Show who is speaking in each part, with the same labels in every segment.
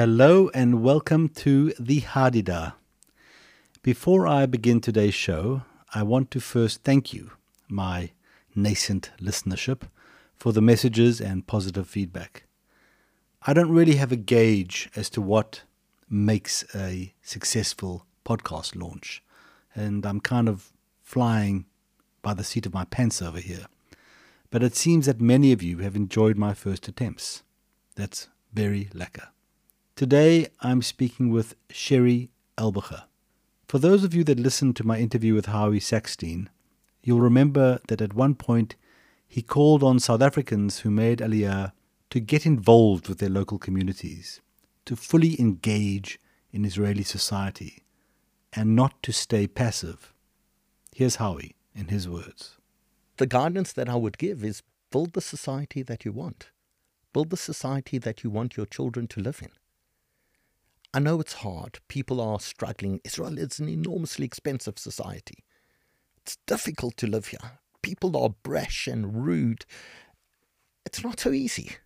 Speaker 1: Hello and welcome to the Hadeda. Before I begin today's show, I want to first thank you, my nascent listenership, for the messages and positive feedback. I don't really have a gauge as to what makes a successful podcast launch, and I'm kind of flying by the seat of my pants over here. But it seems that many of you have enjoyed my first attempts. That's very lekker. Today I'm speaking with Cherie Albucher. For those of you that listened to my interview with Howie Sackstein, you'll remember that at one point he called on South Africans who made Aliyah to get involved with their local communities, to fully engage in Israeli society, and not to stay passive. Here's Howie in his words.
Speaker 2: The guidance that I would give is build the society that you want. Build the society that you want your children to live in. I know it's hard. People are struggling. Israel is an enormously expensive society. It's difficult to live here. People are brash and rude. It's not so easy.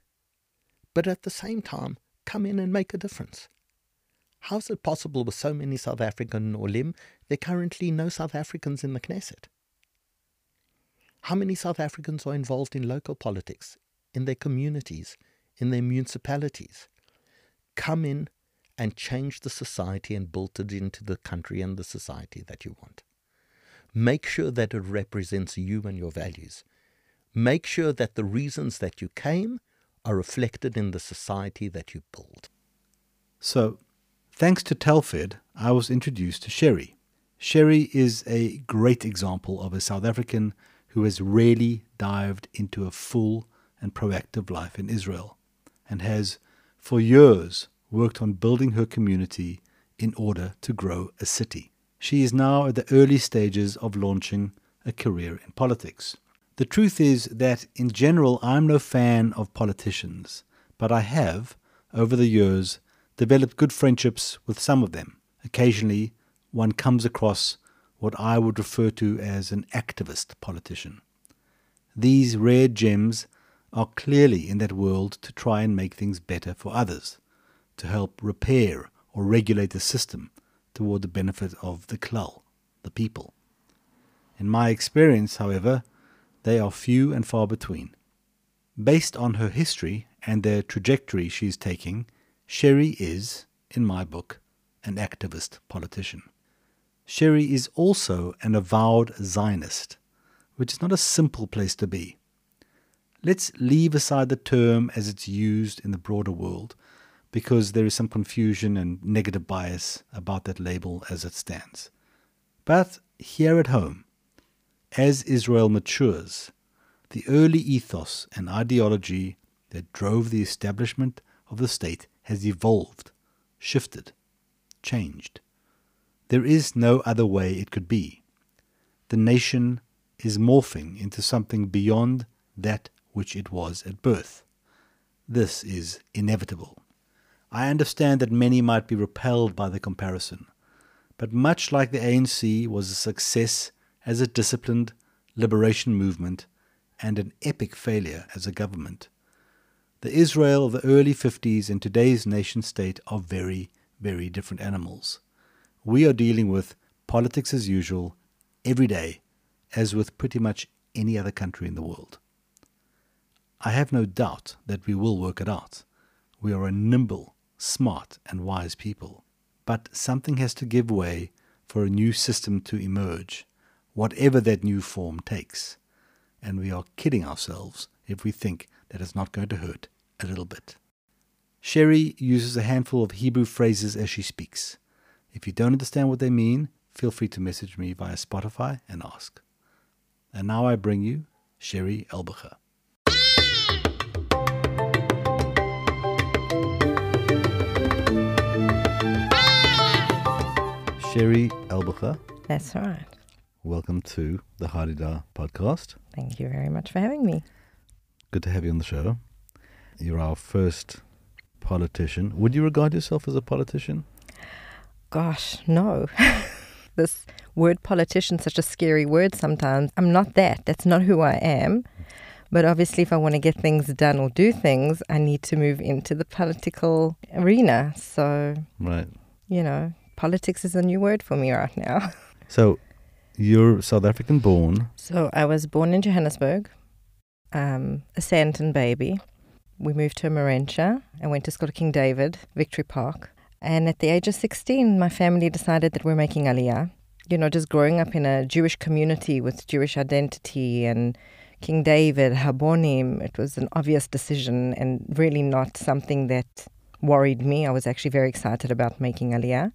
Speaker 2: But at the same time, come in and make a difference. How is it possible with so many South African Olim, there are currently no South Africans in the Knesset? How many South Africans are involved in local politics, in their communities, in their municipalities? Come in and change the society and build it into the country and the society that you want. Make sure that it represents you and your values. Make sure that the reasons that you came are reflected in the society that you build.
Speaker 1: So, thanks to Telfed, I was introduced to Cherie. Cherie is a great example of a South African who has really dived into a full and proactive life in Israel and has, for years, worked on building her community in order to grow a city. She is now at the early stages of launching a career in politics. The truth is that, in general, I'm no fan of politicians, but I have, over the years, developed good friendships with some of them. Occasionally, one comes across what I would refer to as an activist politician. These rare gems are clearly in that world to try and make things better for others, to help repair or regulate the system toward the benefit of the klal, the people. In my experience, however, they are few and far between. Based on her history and the trajectory she is taking, Cherie is, in my book, an activist politician. Cherie is also an avowed Zionist, which is not a simple place to be. Let's leave aside the term as it's used in the broader world, because there is some confusion and negative bias about that label as it stands. But here at home, as Israel matures, the early ethos and ideology that drove the establishment of the state has evolved, shifted, changed. There is no other way it could be. The nation is morphing into something beyond that which it was at birth. This is inevitable. I understand that many might be repelled by the comparison, but much like the ANC was a success as a disciplined liberation movement and an epic failure as a government, the Israel of the early 50s and today's nation state are very, very different animals we are dealing with politics as usual every day, as with pretty much any other country in the world. I have no doubt that we will work it out. We are a nimble, smart, and wise people. But something has to give way for a new system to emerge, whatever that new form takes. And we are kidding ourselves if we think that it's not going to hurt a little bit. Cherie uses a handful of Hebrew phrases as she speaks. If you don't understand what they mean, feel free to message me via Spotify and ask. And now I bring you Cherie Albucher. Cherie Albucher.
Speaker 3: That's right.
Speaker 1: Welcome to the Hadeda podcast.
Speaker 3: Thank you very much for having me.
Speaker 1: Good to have you on the show. You're our first politician. Would you regard yourself as a politician?
Speaker 3: gosh, no. this word politician such a scary word sometimes. I'm not that. That's not who I am. But obviously, if I want to get things done or do things, I need to move into the political arena. So,
Speaker 1: Right.
Speaker 3: you know, politics is a new word for me right now.
Speaker 1: So you're South African born.
Speaker 3: So, I was born in Johannesburg, um, a Sandton baby. We moved to Marentia and went to school at King David, Victory Park. And at the age of 16, my family decided that we're making Aliyah. You know, just growing up in a Jewish community with Jewish identity and King David, Habonim, it was an obvious decision and really not something that worried me. I was actually very excited about making Aliyah.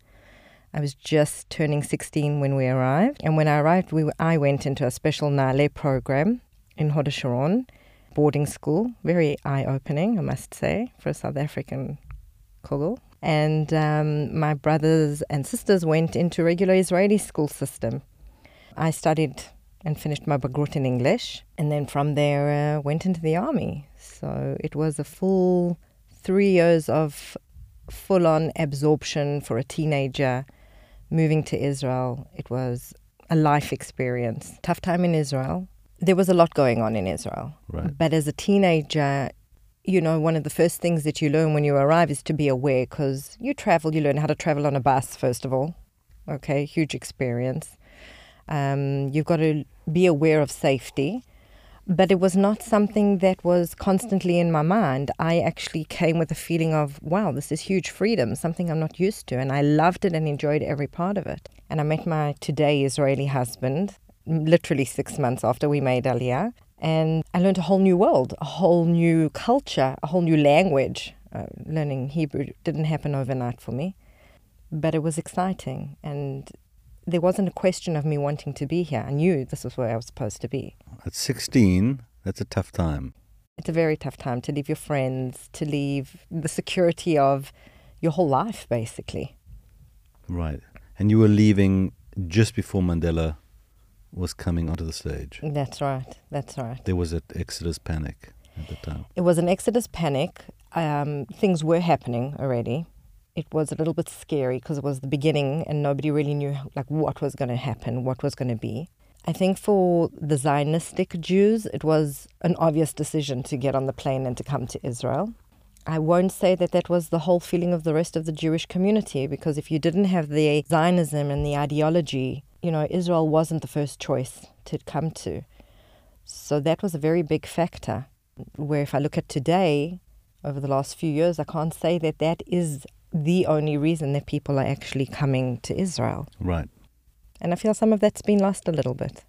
Speaker 3: I was just turning 16 when we arrived. And when I arrived, we, I went into a special Na'ale program in Hod Sharon, boarding school. Very eye opening, I must say, for a South African kugel. And um, my brothers and sisters went into regular Israeli school system. I studied and finished my Bagrut in English, and then from there uh, went into the army. So it was a full three years of full on absorption for a teenager moving to Israel. It was a life experience. Tough time in Israel. There was a lot going on in Israel.
Speaker 1: Right.
Speaker 3: But as a teenager, you know, one of the first things that you learn when you arrive is to be aware because you travel, you learn how to travel on a bus, first of all. Okay, huge experience. Um, you've got to be aware of safety. But it was not something that was constantly in my mind. I actually came with a feeling of, wow, this is huge freedom, something I'm not used to. And I loved it and enjoyed every part of it. And I met my today Israeli husband literally six months after we made Aliyah. And I learned a whole new world, a whole new culture, a whole new language. Uh, learning Hebrew didn't happen overnight for me, but it was exciting. And there wasn't a question of me wanting to be here. I knew this was where I was supposed to be.
Speaker 1: At 16, that's a tough time.
Speaker 3: It's a very tough time to leave your friends, to leave the security of your whole life, basically.
Speaker 1: Right. And you were leaving just before Mandela was coming onto the stage.
Speaker 3: That's right. That's right.
Speaker 1: There was an Exodus panic at the time.
Speaker 3: It was an exodus panic. Um, things were happening already. It was a little bit scary because it was the beginning and nobody really knew like what was going to happen, what was going to be. I think for the Zionistic Jews, it was an obvious decision to get on the plane and to come to Israel. I won't say that that was the whole feeling of the rest of the Jewish community because if you didn't have the Zionism and the ideology, you know, Israel wasn't the first choice to come to. So that was a very big factor. Where if I look at today, over the last few years, I can't say that that is the only reason that people are actually coming to Israel.
Speaker 1: Right.
Speaker 3: And I feel some of that's been lost a little bit.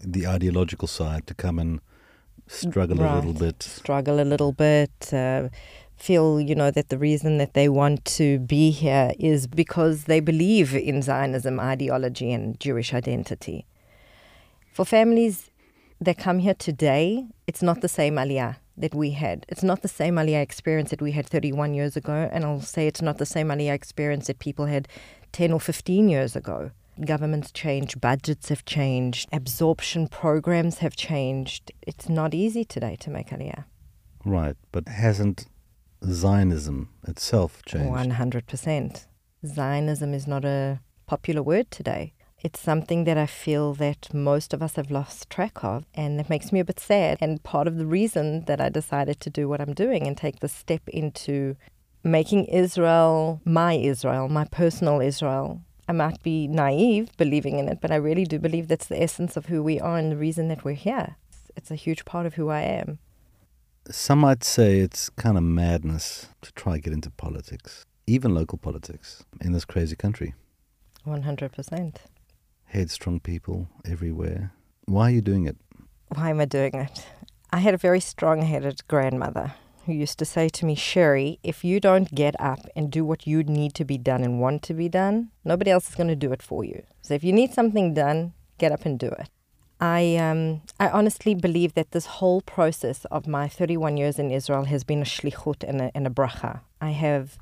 Speaker 1: The ideological side to come and struggle a little bit.
Speaker 3: Struggle a little bit, uh, feel, you know, that the reason that they want to be here is because they believe in Zionism ideology and Jewish identity. For families that come here today, it's not the same aliyah that we had. It's not the same aliyah experience that we had 31 years ago, and I'll say it's not the same aliyah experience that people had 10 or 15 years ago. Governments change, budgets have changed, absorption programs have changed. It's not easy today to make aliyah.
Speaker 1: Right. But hasn't Zionism itself changed?
Speaker 3: 100%. Zionism is not a popular word today. It's something that I feel that most of us have lost track of, and that makes me a bit sad. And part of the reason that I decided to do what I'm doing and take the step into making Israel my Israel, my personal Israel. I might be naive believing in it, but I really do believe that's the essence of who we are and the reason that we're here. It's, it's a huge part of who I am.
Speaker 1: Some might say it's kind of madness to try to get into politics, even local politics, in this crazy country.
Speaker 3: 100%.
Speaker 1: Headstrong people everywhere. Why are you doing it?
Speaker 3: Why am I doing it? I had a very strong headed grandmother who used to say to me, Cherie, if you don't get up and do what you need to be done and want to be done, nobody else is going to do it for you. So if you need something done, get up and do it. I, um, I honestly believe that this whole process of my 31 years in Israel has been a shlichut and a, and a bracha. I have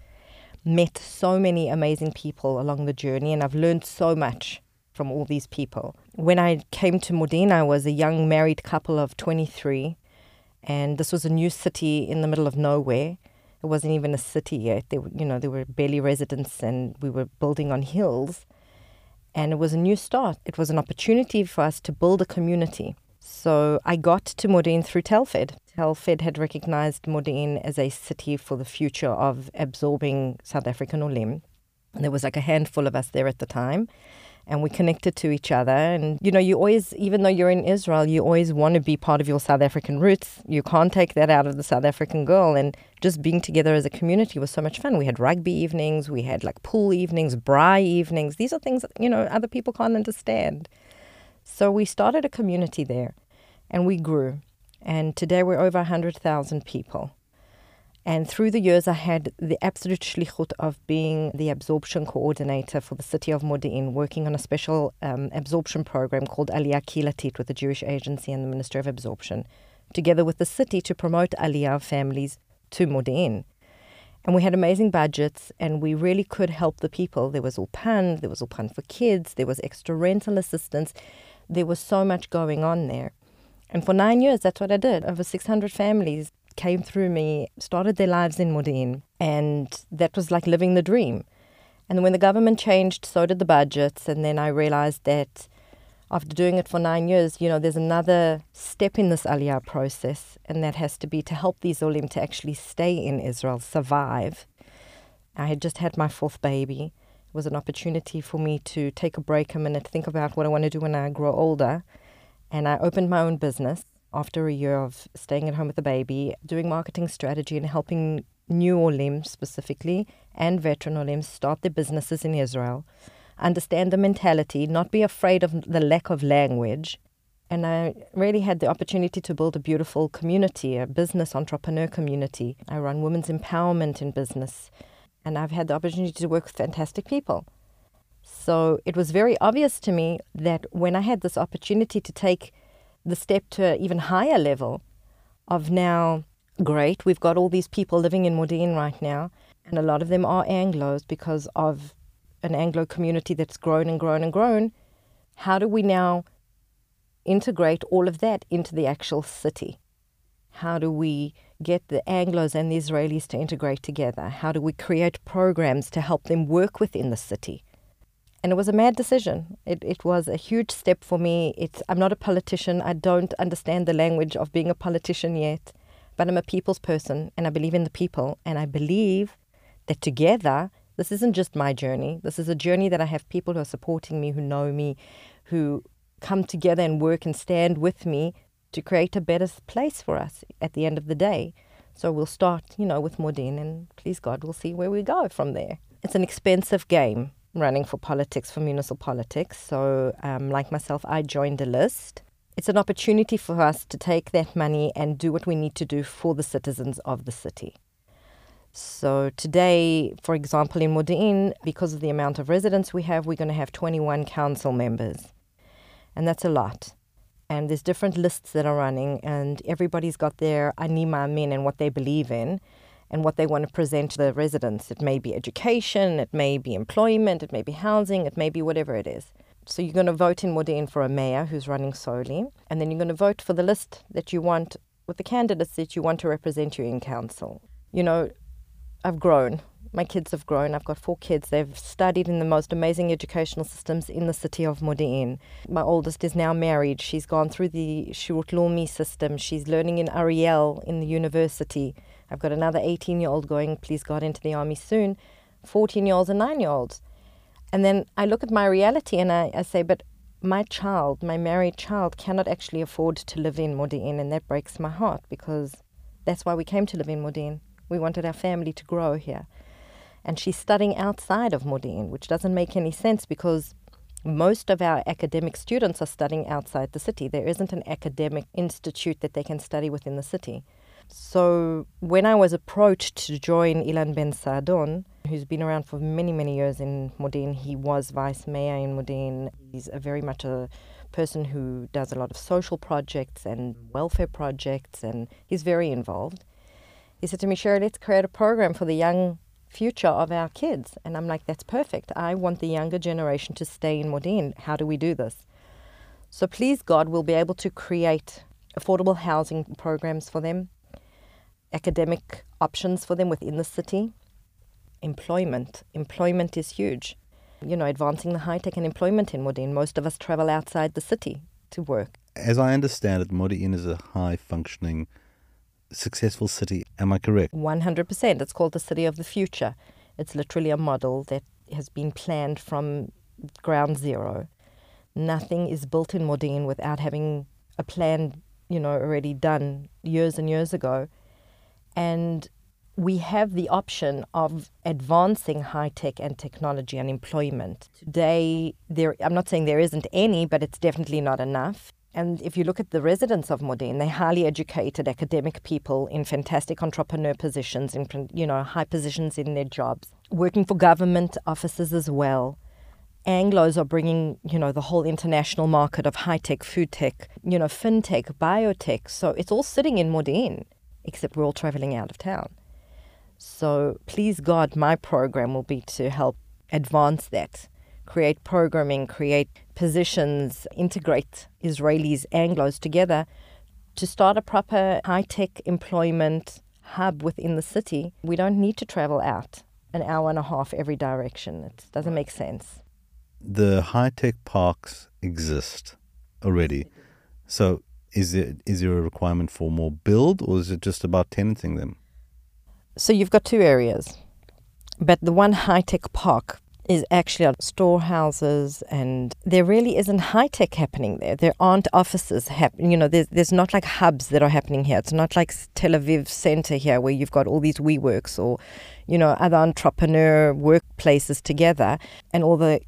Speaker 3: met so many amazing people along the journey and I've learned so much from all these people. When I came to Modi'in, I was a young married couple of 23, and this was a new city in the middle of nowhere. It wasn't even a city yet. There, you know, there were barely residents, and we were building on hills. And it was a new start. It was an opportunity for us to build a community. So I got to Modi'in through Telfed. Telfed had recognized Modi'in as a city for the future of absorbing South African Olim. And there was like a handful of us there at the time and we connected to each other. And, you know, you always, even though you're in Israel, you always want to be part of your South African roots. You can't take that out of the South African girl. And just being together as a community was so much fun. We had rugby evenings, we had like pool evenings, braai evenings. These are things, that, you know, other people can't understand. So we started a community there and we grew. And today we're over 100,000 people. And through the years, I had the absolute shlichut of being the absorption coordinator for the city of Modi'in, working on a special um, absorption program called Aliyah Kilatit with the Jewish Agency and the Ministry of Absorption, together with the city to promote Aliyah families to Modi'in. And we had amazing budgets, and we really could help the people. There was Ulpan, there was Ulpan for kids, there was extra rental assistance. There was so much going on there. And for nine years, that's what I did. Over 600 families came through me, started their lives in Modi'in, and that was like living the dream. And when the government changed, so did the budgets. And then I realized that after doing it for nine years, you know, there's another step in this Aliyah process, and that has to be to help these Olim to actually stay in Israel, survive. I had just had my fourth baby. It was an opportunity for me to take a break a minute, think about what I want to do when I grow older. And I opened my own business after a year of staying at home with the baby, doing marketing strategy and helping new Olim specifically and veteran Olim start their businesses in Israel, understand the mentality, not be afraid of the lack of language. And I really had the opportunity to build a beautiful community, a business entrepreneur community. I run women's empowerment in business, and I've had the opportunity to work with fantastic people. So it was very obvious to me that when I had this opportunity to take the step to an even higher level of now, great, we've got all these people living in Modi'in right now, and a lot of them are Anglos because of an Anglo community that's grown and grown and grown. How do we now integrate all of that into the actual city? How do we get the Anglos and the Israelis to integrate together? How do we create programs to help them work within the city? And it was a mad decision. It, it was a huge step for me. It's, I'm not a politician. I don't understand the language of being a politician yet, but I'm a people's person and I believe in the people. And I believe that together, this isn't just my journey. This is a journey that I have people who are supporting me, who know me, who come together and work and stand with me to create a better place for us at the end of the day. So we'll start, you know, with Modi'in and please God, we'll see where we go from there. It's an expensive game running for politics, for municipal politics. So, um, like myself, I joined a list. It's an opportunity for us to take that money and do what we need to do for the citizens of the city. So, today, for example, in Modi'in, because of the amount of residents we have, we're going to have 21 council members. And that's a lot. And there's different lists that are running, and everybody's got their ani ma'amin and what they believe in and what they want to present to the residents. It may be education, it may be employment, it may be housing, it may be whatever it is. So you're going to vote in Modi'in for a mayor who's running solely, and then you're going to vote for the list that you want with the candidates that you want to represent you in council. You know, I've grown. My kids have grown. I've got four kids. They've studied in the most amazing educational systems in the city of Modi'in. My oldest is now married. She's gone through the Shirut Leumi system. She's learning in Ariel in the university. I've got another 18 year old going, please God, into the army soon, 14 year olds and 9 year olds. And then I look at my reality and I, I say, but my child, my married child, cannot actually afford to live in Modi'in, and that breaks my heart because that's why we came to live in Modi'in. We wanted our family to grow here. And she's studying outside of Modi'in, which doesn't make any sense because most of our academic students are studying outside the city. There isn't an academic institute that they can study within the city. So when I was approached to join Ilan Ben Saadon, who's been around for many, many years in Modi'in, he was vice mayor in Modi'in. He's a very much a person who does a lot of social projects and welfare projects, and he's very involved. He said to me, Cherie, let's create a program for the young future of our kids. And I'm like, that's perfect. I want the younger generation to stay in Modi'in. How do we do this? So please God, we'll be able to create affordable housing programs for them, academic options for them within the city. Employment. Employment is huge. You know, advancing the high tech and employment in Modi'in. Most of us travel outside the city to work.
Speaker 1: As I understand it, Modi'in is a high functioning, successful city. Am I correct?
Speaker 3: 100%. It's called the city of the future. It's literally a model that has been planned from ground zero. Nothing is built in Modi'in without having a plan, you know, already done years and years ago. And we have the option of advancing high tech and technology and employment. Today, there, I'm not saying there isn't any, but it's definitely not enough. And if you look at the residents of Modi'in, they're highly educated academic people in fantastic entrepreneur positions, in you know high positions in their jobs, working for government offices as well. Anglos are bringing, you know, the whole international market of high tech, food tech, you know, fintech, biotech. So it's all sitting in Modi'in, except we're all traveling out of town. So please God, my program will be to help advance that, create programming, create positions, integrate Israelis, Anglos together to start a proper high tech employment hub within the city. We don't need to travel out an hour and a half every direction. It doesn't make sense.
Speaker 1: The high tech parks exist already. So is there, is there a requirement for more build or is it just about tenanting them?
Speaker 3: So you've got two areas, but the one high tech park is actually on storehouses, and there really isn't high tech happening there. There aren't offices happening. You know, there's there's not like hubs that are happening here. It's not like Tel Aviv Center here where you've got all these WeWorks or, you know, other entrepreneur workplaces together, and all the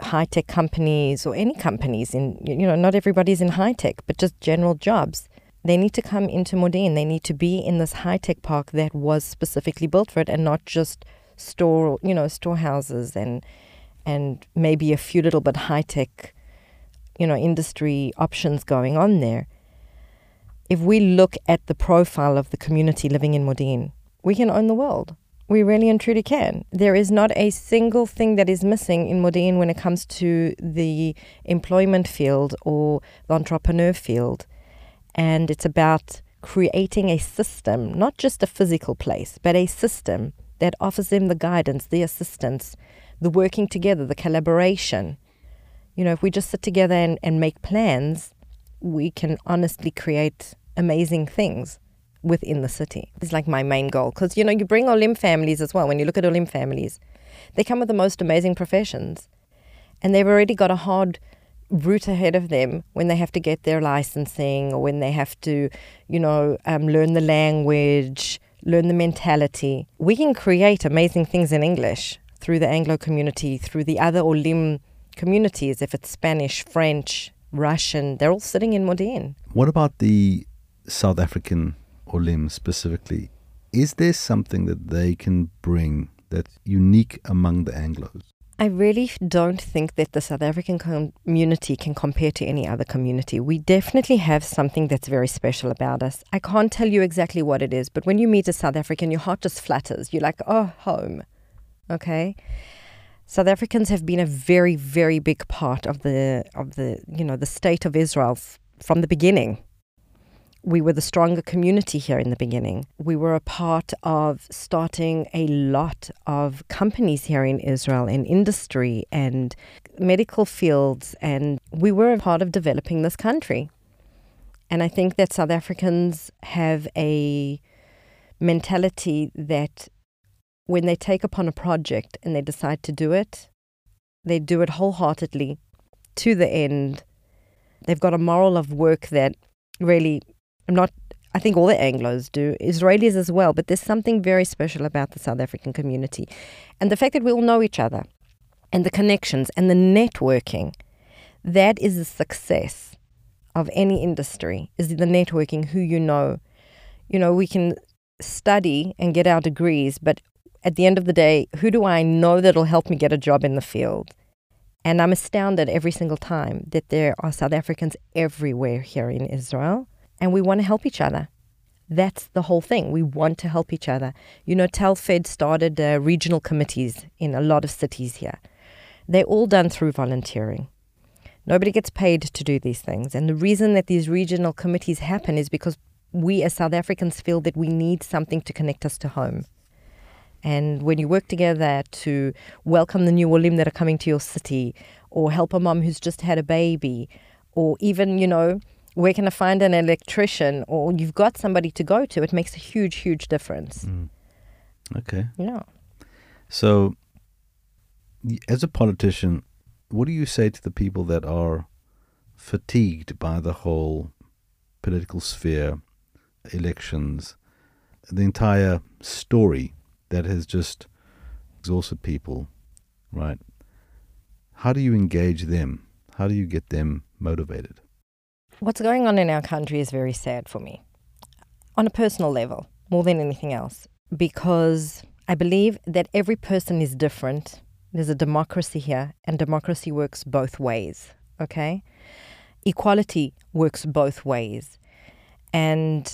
Speaker 3: high tech companies or any companies in you know not everybody's in high tech, but just general jobs. They need to come into Modi'in. They need to be in this high tech park that was specifically built for it and not just store, you know, storehouses and and maybe a few little bit high tech, you know, industry options going on there. If we look at the profile of the community living in Modi'in, we can own the world. We really and truly can. There is not a single thing that is missing in Modi'in when it comes to the employment field or the entrepreneur field and it's about creating a system, not just a physical place, but a system that offers them the guidance, the assistance, the working together, the collaboration. You know, if we just sit together and, and make plans, we can honestly create amazing things within the city. It's like my main goal because, you know, you bring Olim families as well. When you look at Olim families, they come with the most amazing professions and they've already got a hard route ahead of them when they have to get their licensing or when they have to, you know, um, learn the language, learn the mentality. We can create amazing things in English through the Anglo community, through the other Olim communities, if it's Spanish, French, Russian, they're all sitting in Modi'in.
Speaker 1: What about the South African Olim specifically? Is there something that they can bring that's unique among the Anglos?
Speaker 3: I really don't think that the South African community can compare to any other community. We definitely have something that's very special about us. I can't tell you exactly what it is, but when you meet a South African, your heart just flutters. You're like, oh, home. Okay? South Africans have been a very, very big part of the of the you know the state of Israel from the beginning we were the stronger community here in the beginning. We were a part of starting a lot of companies here in Israel in industry and medical fields, and we were a part of developing this country. And I think that South Africans have a mentality that when they take upon a project and they decide to do it, they do it wholeheartedly to the end. They've got a moral of work that really I'm not, I think all the Anglos do, Israelis as well, but there's something very special about the South African community. And the fact that we all know each other and the connections and the networking, that is the success of any industry, is the networking, who you know. You know, we can study and get our degrees, but at the end of the day, who do I know that'll help me get a job in the field? And I'm astounded every single time that there are South Africans everywhere here in Israel and we want to help each other. That's the whole thing. We want to help each other. You know, Telfed started uh, regional committees in a lot of cities here. They're all done through volunteering. Nobody gets paid to do these things. And the reason that these regional committees happen is because we as South Africans feel that we need something to connect us to home. And when you work together to welcome the new Olim that are coming to your city, or help a mom who's just had a baby, or even, you know, where can I find an electrician or you've got somebody to go to, it makes a huge, huge difference.
Speaker 1: Mm. Okay.
Speaker 3: Yeah.
Speaker 1: So, as a politician, what do you say to the people that are fatigued by the whole political sphere, elections, the entire story that has just exhausted people, right? How do you engage them? How do you get them motivated?
Speaker 3: What's going on in our country is very sad for me on a personal level, more than anything else, because I believe that every person is different. There's a democracy here, and democracy works both ways, okay? Equality works both ways. And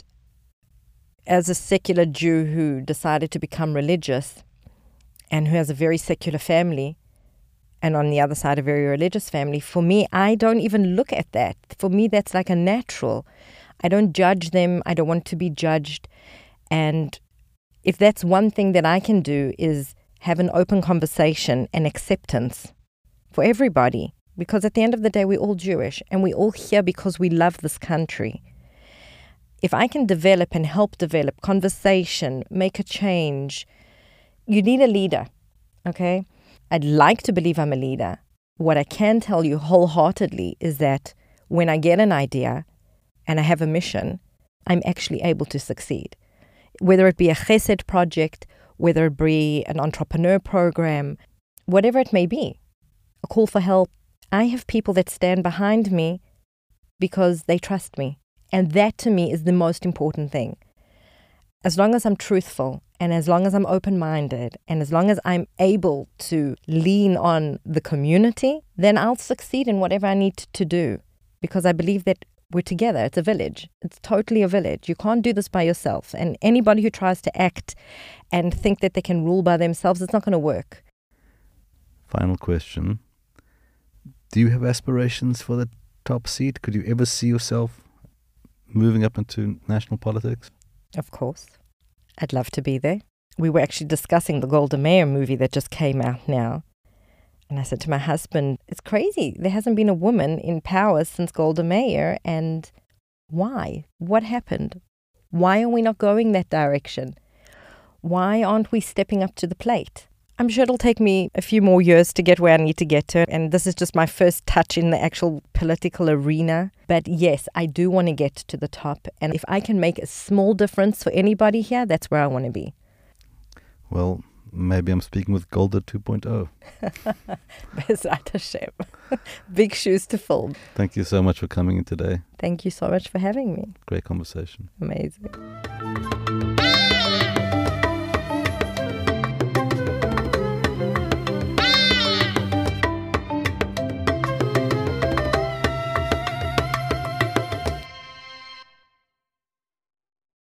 Speaker 3: as a secular Jew who decided to become religious and who has a very secular family, and on the other side, a very religious family, for me, I don't even look at that. For me, that's like a natural. I don't judge them. I don't want to be judged. And if that's one thing that I can do is have an open conversation and acceptance for everybody. Because at the end of the day, we're all Jewish and we're all here because we love this country. If I can develop and help develop conversation, make a change, you need a leader, okay? I'd like to believe I'm a leader. What I can tell you wholeheartedly is that when I get an idea and I have a mission, I'm actually able to succeed. Whether it be a chesed project, whether it be an entrepreneur program, whatever it may be, a call for help, I have people that stand behind me because they trust me. And that to me is the most important thing. As long as I'm truthful and as long as I'm open minded and as long as I'm able to lean on the community, then I'll succeed in whatever I need to do because I believe that we're together. It's a village. It's totally a village. You can't do this by yourself. And anybody who tries to act and think that they can rule by themselves, it's not going to work.
Speaker 1: Final question. Do you have aspirations for the top seat? Could you ever see yourself moving up into national politics?
Speaker 3: Of course. I'd love to be there. We were actually discussing the Golda Meir movie that just came out now. And I said to my husband, it's crazy. There hasn't been a woman in power since Golda Meir. And why? What happened? Why are we not going that direction? Why aren't we stepping up to the plate? I'm sure it'll take me a few more years to get where I need to get to. And this is just my first touch in the actual political arena. But yes, I do want to get to the top. And if I can make a small difference for anybody here, that's where I want to be.
Speaker 1: Well, maybe I'm speaking with Golda 2.0.
Speaker 3: Bezrat Hashem. Big shoes to fill.
Speaker 1: Thank you so much for coming in today.
Speaker 3: Thank you so much for having me.
Speaker 1: Great conversation.
Speaker 3: Amazing.